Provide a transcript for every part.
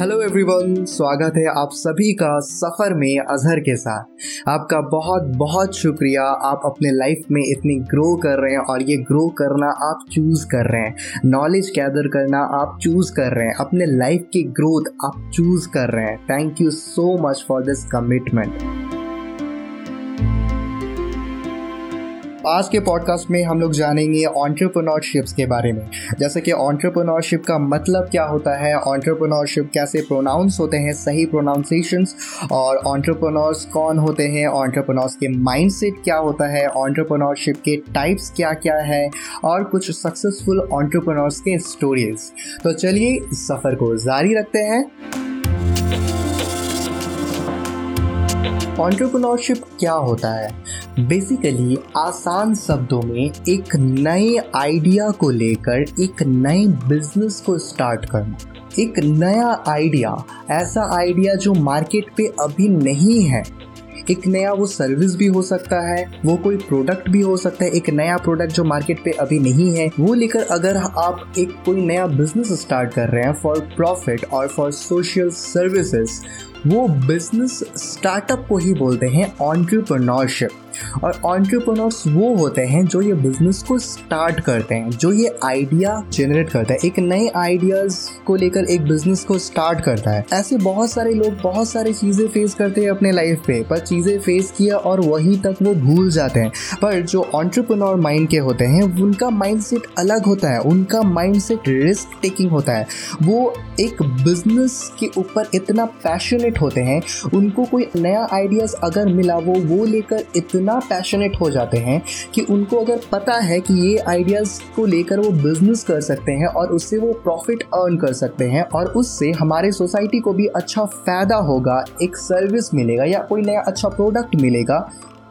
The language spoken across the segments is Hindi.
हेलो एवरीवन स्वागत है आप सभी का सफ़र में अजहर के साथ। आपका बहुत बहुत शुक्रिया, आप अपने लाइफ में इतनी ग्रो कर रहे हैं और ये ग्रो करना आप चूज़ कर रहे हैं। नॉलेज गैदर करना आप चूज़ कर रहे हैं। अपने लाइफ की ग्रोथ आप चूज़ कर रहे हैं। Thank you so much for this commitment आज के पॉडकास्ट में हम लोग जानेंगे ऑन्टरप्रनोरशिप्स के बारे में। जैसे कि ऑन्टरप्रनोरशिप का मतलब क्या होता है ऑन्टरप्रनोरशिप कैसे प्रोनाउंस होते हैं, सही प्रोनाउंसिएशंस और ऑन्टरप्रनोर्स कौन होते हैं ऑन्टरप्रनोर्स के माइंडसेट क्या होता है ऑन्टरप्रनोरशिप के टाइप्स क्या क्या है, और कुछ सक्सेसफुल ऑन्टरप्रनोर्स के स्टोरीज तो चलिए इस सफ़र को जारी रखते हैं। ऑन्टरप्रनोरशिप क्या होता है? बेसिकली आसान शब्दों में एक नए आइडिया को लेकर एक नए बिज़नेस को स्टार्ट करना। एक नया आइडिया ऐसा आइडिया जो मार्केट पे अभी नहीं है। एक नया वो सर्विस भी हो सकता है, वो कोई प्रोडक्ट भी हो सकता है, एक नया प्रोडक्ट जो मार्केट पे अभी नहीं है, वो लेकर अगर आप एक कोई नया बिज़नेस स्टार्ट कर रहे हैं फॉर प्रॉफिट और फॉर सोशल सर्विसेज़ वो बिज़नेस स्टार्टअप को ही बोलते हैं ऑन्ट्रप्रनोरशिप और ऑन्टरप्रनोर्स वो होते हैं जो ये बिज़नेस को स्टार्ट करते हैं, जो ये आइडिया जनरेट करता है। एक नए आइडियाज़ को लेकर एक बिज़नेस को स्टार्ट करता है। ऐसे बहुत सारे लोग बहुत सारी चीज़ें फेस करते हैं अपने लाइफ पे, पर चीज़ें फेस किया और वहीं तक वो भूल जाते हैं। पर जो ऑन्टरप्रनोर माइंड के होते हैं, उनका माइंड अलग होता है, उनका माइंड रिस्क टेकिंग होता है। वो एक बिज़नेस के ऊपर इतना पैशनेट होते हैं, उनको कोई नया आइडियाज़ अगर मिला, वो वो लेकर इतना पैशनेट हो जाते हैं कि उनको अगर पता है कि ये आइडियाज़ को लेकर वो बिज़नेस कर सकते हैं और उससे वो प्रॉफिट अर्न कर सकते हैं और उससे हमारे सोसाइटी को भी अच्छा फ़ायदा होगा, एक सर्विस मिलेगा या कोई नया अच्छा प्रोडक्ट मिलेगा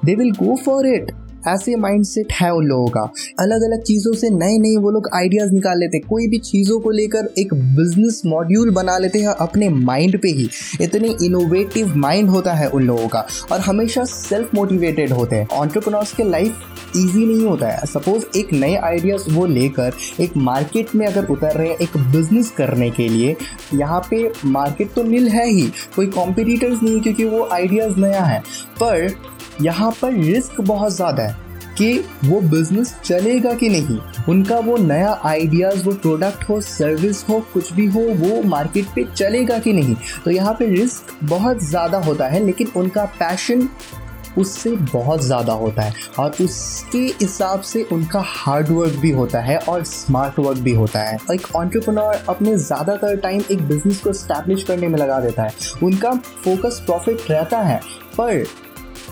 they will go for it ऐसे माइंडसेट है उन लोगों का। अलग अलग चीज़ों से नए नए वो लोग आइडियाज़ निकाल लेते हैं। कोई भी चीज़ों को लेकर एक बिज़नेस मॉड्यूल बना लेते हैं अपने माइंड पे ही। इतने इनोवेटिव माइंड होता है उन लोगों का और हमेशा सेल्फ मोटिवेटेड होते हैं। ऑन्टरप्रनोर्स के लाइफ ईजी नहीं होता है। सपोज़ एक नए आइडियाज़ वो लेकर एक मार्केट में अगर उतर रहे हैं एक बिज़नेस करने के लिए, यहाँ पे मार्केट तो मिल है ही। कोई कॉम्पिटिटर्स नहीं क्योंकि वो आइडियाज़ नया है। पर यहाँ पर रिस्क बहुत ज़्यादा है कि वो बिज़नेस चलेगा कि नहीं। उनका वो नया आइडियाज़ वो प्रोडक्ट हो सर्विस हो, कुछ भी हो, वो मार्केट पे चलेगा कि नहीं। तो यहाँ पे रिस्क बहुत ज़्यादा होता है, लेकिन उनका पैशन उससे बहुत ज़्यादा होता है। और उसके हिसाब से उनका हार्ड वर्क भी होता है और स्मार्ट वर्क भी होता है। एक ऑन्टरप्रनोर अपने ज़्यादातर टाइम एक बिज़नेस को स्टैब्लिश करने में लगा देता है। उनका फोकस प्रॉफिट रहता है, पर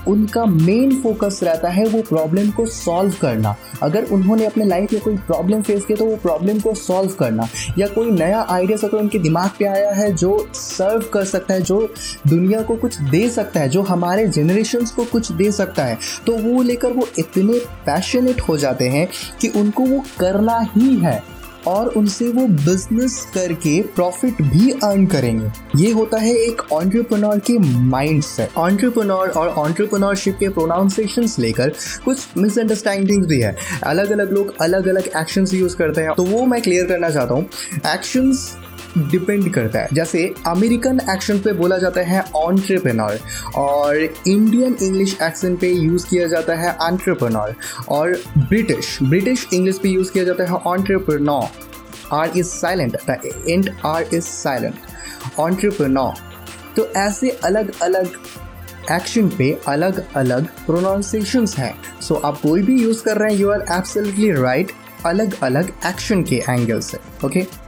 उनका मेन फोकस रहता है वो प्रॉब्लम को सॉल्व करना। अगर उन्होंने अपने लाइफ में कोई प्रॉब्लम फेस किया तो वो प्रॉब्लम को सॉल्व करना। या कोई नया आइडिया अगर उनके दिमाग पे आया है जो सर्व कर सकता है, जो दुनिया को कुछ दे सकता है, जो हमारे जनरेशन को कुछ दे सकता है तो वो लेकर वो इतने पैशनेट हो जाते हैं कि उनको वो करना ही है। और उनसे वो बिज़नेस करके प्रॉफिट भी अर्न करेंगे। ये होता है एक ऑन्टरप्रनोर के माइंड सेट ऑन्टरप्रनोर और ऑन्टरप्रनोरशिप के प्रोनाउंसिएशन लेकर कुछ मिसअंडरस्टैंडिंग भी है। अलग अलग लोग अलग अलग एक्शन यूज़ करते हैं। तो वो मैं क्लियर करना चाहता हूँ। एक्शंस डिपेंड करता है। जैसे अमेरिकन एक्शन पे बोला जाता है ऑन्ट्रप्रनर और इंडियन इंग्लिश एक्शन पे यूज़ किया जाता है एंट्रप्रनर और ब्रिटिश ब्रिटिश इंग्लिश पे यूज़ किया जाता है entrepreneur R is silent the end R is silent entrepreneur तो ऐसे अलग अलग एक्शन पे अलग अलग प्रोनाउंसिएशंस हैं। सो so, आप कोई भी यूज़ कर रहे हैं यू आर एब्सोल्युटली राइट अलग अलग एक्शन के एंगल से ओके okay?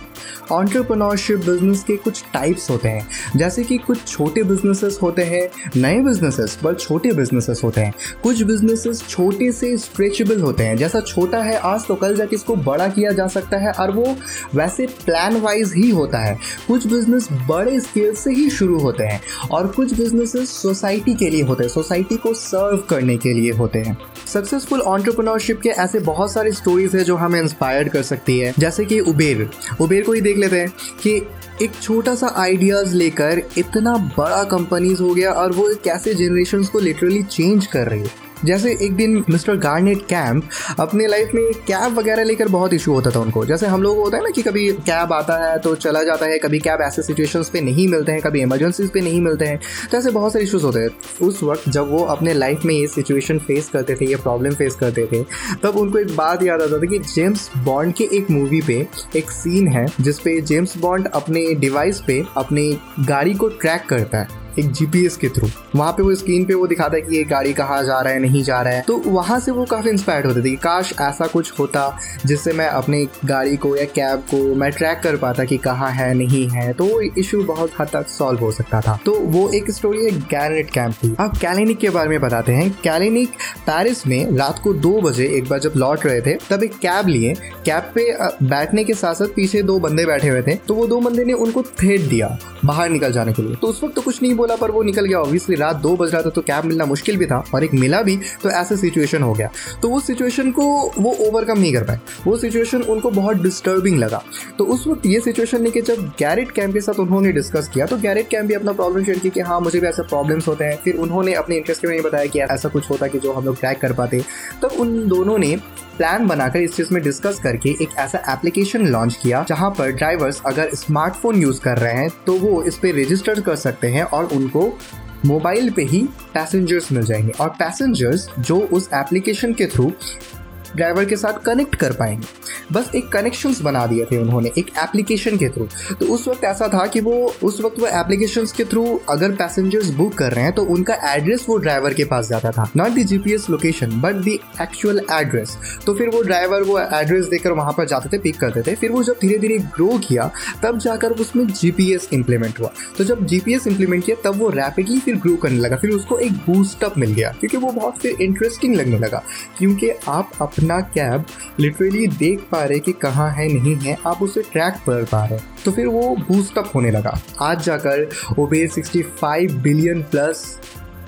ऑन्टरप्रनोरशिप बिज़नेस के कुछ टाइप्स होते हैं। जैसे कि कुछ छोटे बिजनेसेस होते हैं, नए बिजनेसेस पर छोटे बिजनेसेस होते हैं। कुछ बिजनेसेस छोटे से स्ट्रेचेबल होते हैं। जैसा छोटा है, आज तो कल जाके इसको बड़ा किया जा सकता है, और वो वैसे प्लान वाइज ही होता है। कुछ बिज़नेस बड़े स्केल से ही शुरू होते हैं, और कुछ बिजनेसेस सोसाइटी के लिए होते हैं। सोसाइटी को सर्व करने के लिए होते हैं। सक्सेसफुल ऑन्टरप्रनोरशिप के ऐसे बहुत सारे स्टोरीज है जो हमें इंस्पायर कर सकती है। जैसे कि उबेर उबेर को ही देख लेते हैं कि एक छोटा सा आइडियाज़ लेकर इतना बड़ा कंपनीज़ हो गया और वो कैसे जनरेशन को लिटरली चेंज कर रही है। जैसे एक दिन मिस्टर गार्नेट कैंप अपने लाइफ में कैब वगैरह लेकर बहुत इशू होता था उनको। जैसे हम लोग होता है ना कि कभी कैब आता है तो चला जाता है, कभी कैब ऐसे सिचुएशंस पे नहीं मिलते हैं, कभी इमरजेंसीज पे नहीं मिलते हैं तो ऐसे बहुत सारे इशूज़ होते हैं। उस वक्त जब वो अपने लाइफ में ये सिचुएशन फेस करते थे, ये प्रॉब्लम फेस करते थे, तब उनको एक बात याद आता था कि जेम्स बॉन्ड के एक मूवी पे एक सीन है जिसपे जेम्स बॉन्ड अपने डिवाइस पे अपनी गाड़ी को ट्रैक करता है। एक जीपीएस के थ्रू वहाँ पे वो स्क्रीन पे वो दिखाता है कि ये गाड़ी कहाँ जा रहा है, नहीं जा रहा है। तो वहाँ से वो काफ़ी इंस्पायर्ड होते थे काश ऐसा कुछ होता जिससे मैं अपनी गाड़ी को या कैब को मैं ट्रैक कर पाता कि कहाँ है, नहीं है। तो वो इशू बहुत हद तक सॉल्व हो सकता था। तो वो एक स्टोरी है गैरनेट कैंप की। अब कैलिनिक के बारे में बताते हैं। कैलिनिक पेरिस में रात को दो बजे एक बार जब लौट रहे थे, तब एक कैब लिए। कैब पे बैठने के साथ साथ पीछे दो बंदे बैठे हुए थे। तो वो दो बंदे ने उनको थ्रेट दिया बाहर निकल जाने के लिए। तो उस वक्त तो कुछ नहीं बोला पर वो निकल गया। ऑब्वियसली रात दो बज रहा था तो कैब मिलना मुश्किल भी था, और एक मिला भी तो ऐसा सिचुएशन हो गया। तो उस सिचुएशन को वो ओवरकम नहीं कर पाए। वो सिचुएशन उनको बहुत डिस्टर्बिंग लगा। तो उस वक्त ये सिचुएशन लेके जब गैरेट कैम्प के साथ उन्होंने डिस्कस किया तो गैरेट कैम्प भी अपना प्रॉब्लम शेयर किया कि हाँ मुझे भी ऐसे प्रॉब्लम्स होते हैं। फिर उन्होंने अपने इंटरेस्ट के में बताया कि ऐसा कुछ होता कि जो हम लोग ट्रैक कर पाते। तो उन दोनों ने प्लान बनाकर इस चीज़ में डिस्कस करके एक ऐसा एप्लीकेशन लॉन्च किया, जहाँ पर ड्राइवर्स अगर स्मार्टफ़ोन यूज़ कर रहे हैं तो वो इस पर रजिस्टर कर सकते हैं और उनको मोबाइल पे ही पैसेंजर्स मिल जाएँगे। और पैसेंजर्स जो उस एप्लीकेशन के थ्रू ड्राइवर के साथ कनेक्ट कर पाएँगे। बस एक कनेक्शन बना दिए थे उन्होंने, एक एप्लीकेशन के थ्रू तो उस वक्त ऐसा था कि वो, उस वक्त वो एप्लीकेशन के थ्रू अगर पैसेंजर्स बुक कर रहे हैं तो उनका एड्रेस वो ड्राइवर के पास जाता था। Not the GPS location but the actual address तो फिर वो ड्राइवर वो एड्रेस देकर वहाँ पर जाते थे पिक करते थे। फिर वो जब धीरे धीरे ग्रो किया, तब जाकर उसमें जीपीएस इंप्लीमेंट हुआ। तो जब जीपीएस इंप्लीमेंट किया, तब वो रैपिडली फिर ग्रो करने लगा। फिर उसको एक बूस्टअप मिल गया, क्योंकि वो बहुत फिर इंटरेस्टिंग लगने लगा। क्योंकि आप अपना कैब लिटरली देख पा रहे कि कहाँ है, नहीं है, आप उसे ट्रैक कर पा रहे तो फिर वो बूस्टअप होने लगा। आज जाकर ओबेर 65 बिलियन प्लस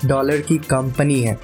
डॉलर की कंपनी है।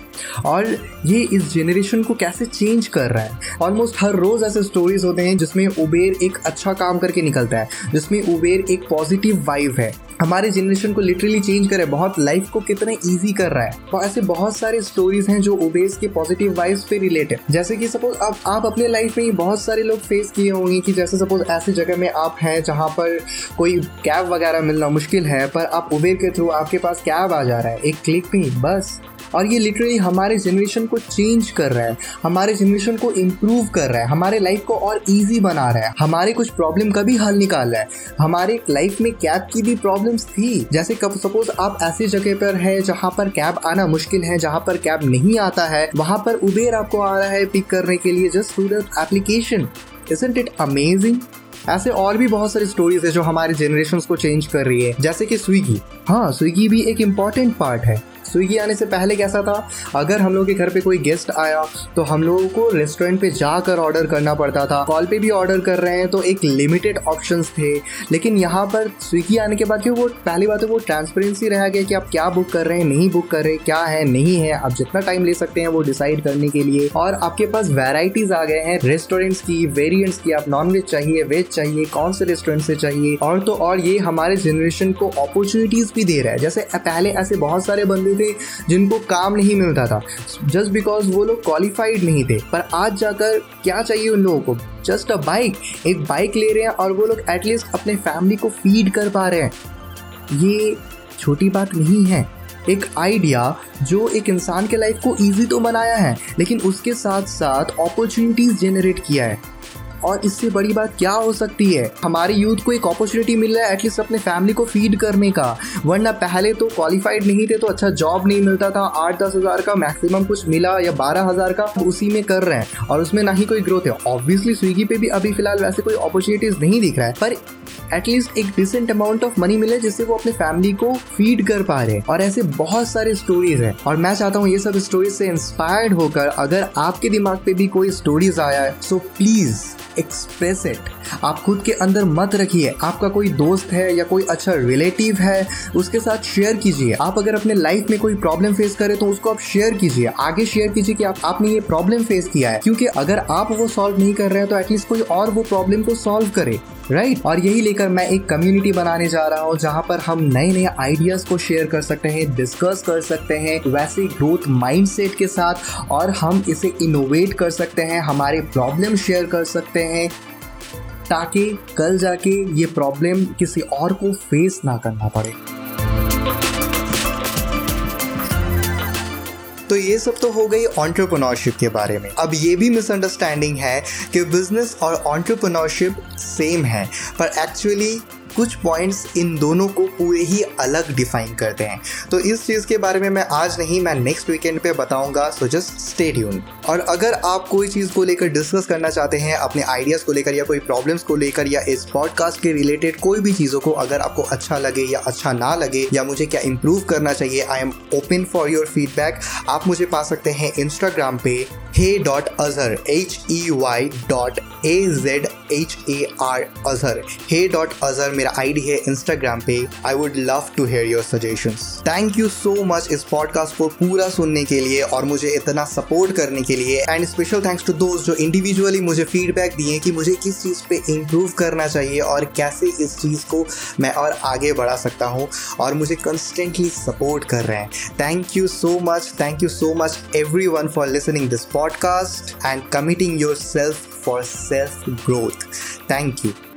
और ये इस जेनरेशन को कैसे चेंज कर रहा है? ऑलमोस्ट हर रोज ऐसे स्टोरीज होते हैं जिसमें उबेर एक अच्छा काम करके निकलता है। जिसमें उबेर एक पॉजिटिव वाइव है। हमारे जनरेशन को लिटरली चेंज करे बहुत लाइफ को कितना ईजी कर रहा है। तो ऐसे बहुत सारे स्टोरीज हैं जो उबेस के पॉजिटिव वाइब्स पे रिलेटेड जैसे कि सपोज़ अब आप अपने लाइफ में ही बहुत सारे लोग फेस किए होंगे कि जैसे सपोज़ ऐसी जगह में आप हैं जहाँ पर कोई कैब वगैरह मिलना मुश्किल है, पर आप उबेर के थ्रू आपके पास कैब आ जा रहा है। एक क्लिक में बस। और ये लिटरली हमारे जनरेशन को चेंज कर रहा है। हमारे जनरेशन को इम्प्रूव कर रहा है। हमारे लाइफ को और ईजी बना रहा है। हमारे कुछ प्रॉब्लम का भी हल निकाल रहा है। हमारे लाइफ में कैब की भी प्रॉब्लम्स थी। जैसे कब सपोज़ आप ऐसी जगह पर है जहाँ पर कैब आना मुश्किल है, जहाँ पर कैब नहीं आता है, वहाँ पर उबेर आपको आ रहा है पिक करने के लिए just through the application isn't it amazing ऐसे और भी बहुत सारी स्टोरीज है जो हमारे जनरेशन को चेंज कर रही है। जैसे कि स्विगी हाँ स्विगी भी एक इंपॉर्टेंट पार्ट है। स्विगी आने से पहले कैसा था? अगर हम लोग के घर पे कोई गेस्ट आया तो हम लोगों को रेस्टोरेंट पे जाकर ऑर्डर करना पड़ता था। कॉल पे भी ऑर्डर कर रहे हैं तो एक लिमिटेड ऑप्शन थे। लेकिन यहाँ पर स्विगी आने के बाद वो पहली बात है वो ट्रांसपेरेंसी रह गया कि आप क्या बुक कर रहे हैं, नहीं बुक कर रहे, क्या है, नहीं है। आप जितना टाइम ले सकते हैं वो डिसाइड करने के लिए। और आपके पास वेराइटीज आ गए हैं। रेस्टोरेंट्स की वेरियंट्स की, आप नॉन वेज चाहिए वेज चाहिए, कौन से रेस्टोरेंट से चाहिए। और तो और ये हमारे जनरेशन को अपॉर्चुनिटीज़ भी दे रहा है। जैसे पहले ऐसे बहुत सारे बंदे थे, जिनको काम नहीं मिलता था। जस्ट बिकॉज़ वो लोग क्वालिफाइड नहीं थे। पर आज जाकर क्या चाहिए उन लोगों को? जस्ट अ बाइक एक बाइक ले रहे हैं और वो लोग एटलीस्ट अपने फैमिली को फ़ीड कर पा रहे हैं। ये छोटी बात नहीं है। एक आइडिया जो एक इंसान के लाइफ को इजी तो बनाया है, लेकिन उसके साथ साथ अपॉर्चुनिटीज़ जनरेट किया है। और इससे बड़ी बात क्या हो सकती है? हमारे यूथ को एक अपॉर्चुनिटी मिल रहा है एटलीस्ट अपने फैमिली को फ़ीड करने का। वरना पहले तो क्वालिफाइड नहीं थे तो अच्छा जॉब नहीं मिलता था। आठ दस हज़ार का मैक्सिमम कुछ मिला या बारह हज़ार का, उसी में कर रहे हैं। और उसमें ना ही कोई ग्रोथ है। ऑब्वियसली स्विगी पे भी अभी फ़िलहाल वैसे कोई अपॉर्चुनिटीज़ नहीं दिख रहा है। पर एटलीस्ट एक डिसेंट अमाउंट ऑफ़ मनी मिले, जिससे वो अपने फैमिली को फ़ीड कर पा रहे हैं। और ऐसे बहुत सारे स्टोरीज हैं। और मैं चाहता हूँ ये सब स्टोरीज से इंस्पायर्ड होकर, अगर आपके दिमाग पे भी कोई स्टोरीज आया है सो प्लीज़ एक्सप्रेस इट आप खुद के अंदर मत रखिए। आपका कोई दोस्त है या कोई अच्छा रिलेटिव है, उसके साथ शेयर कीजिए। आप अगर अपने लाइफ में कोई प्रॉब्लम फेस करें तो उसको आप शेयर कीजिए। आगे शेयर कीजिए कि आप, आपने ये प्रॉब्लम फेस किया है। क्योंकि अगर आप वो सॉल्व नहीं कर रहे हैं तो एटलीस्ट कोई और वो प्रॉब्लम को सॉल्व करे। Right right? और यही लेकर मैं एक कम्युनिटी बनाने जा रहा हूँ, जहाँ पर हम नए नए आइडियाज़ को शेयर कर सकते हैं डिस्कस कर सकते हैं, वैसे ग्रोथ माइंडसेट के साथ, और हम इसे इनोवेट कर सकते हैं, हमारे प्रॉब्लम शेयर कर सकते हैं ताकि कल जाके ये प्रॉब्लम किसी और को फेस ना करना पड़े। तो ये सब तो हो गई ऑन्टरप्रनोरशिप के बारे में। अब ये भी मिसअंडरस्टैंडिंग है कि बिज़नेस और ऑन्टरप्रनोरशिप सेम है, पर एक्चुअली कुछ पॉइंट्स इन दोनों को पूरे ही अलग डिफाइन करते हैं। तो इस चीज़ के बारे में मैं आज नहीं, मैं नेक्स्ट वीकेंड पे बताऊँगा सो जस्ट स्टे ट्यून और अगर आप कोई चीज़ को लेकर डिस्कस करना चाहते हैं, अपने आइडियाज़ को लेकर या कोई प्रॉब्लम्स को लेकर या इस पॉडकास्ट के रिलेटेड कोई भी चीज़ों को अगर आपको अच्छा लगे या अच्छा ना लगे या मुझे क्या इंप्रूव करना चाहिए I am open for your feedback आप मुझे पा सकते हैं इंस्टाग्राम पे hey dot Azhar H E Y dot A Z H A R Azhar hey dot Azhar मेरा आईडी है इंस्टाग्राम पे. I would love to hear your suggestion thank you so much इस पॉडकास्ट को पूरा सुनने के लिए और मुझे इतना सपोर्ट करने के लिए. एंड स्पेशल थैंक्स टू दोस्त जो इंडिविजुअली मुझे फीडबैक दिए कि मुझे किस चीज़ पे इम्प्रूव करना चाहिए और कैसे इस चीज़ को मैं और आगे बढ़ा सकता हूँ और मुझे कंस्टेंटली सपोर्ट कर रहे हैं. Thank you so much thank you so much everyone for listening this podcast and committing yourself for self growth thank you.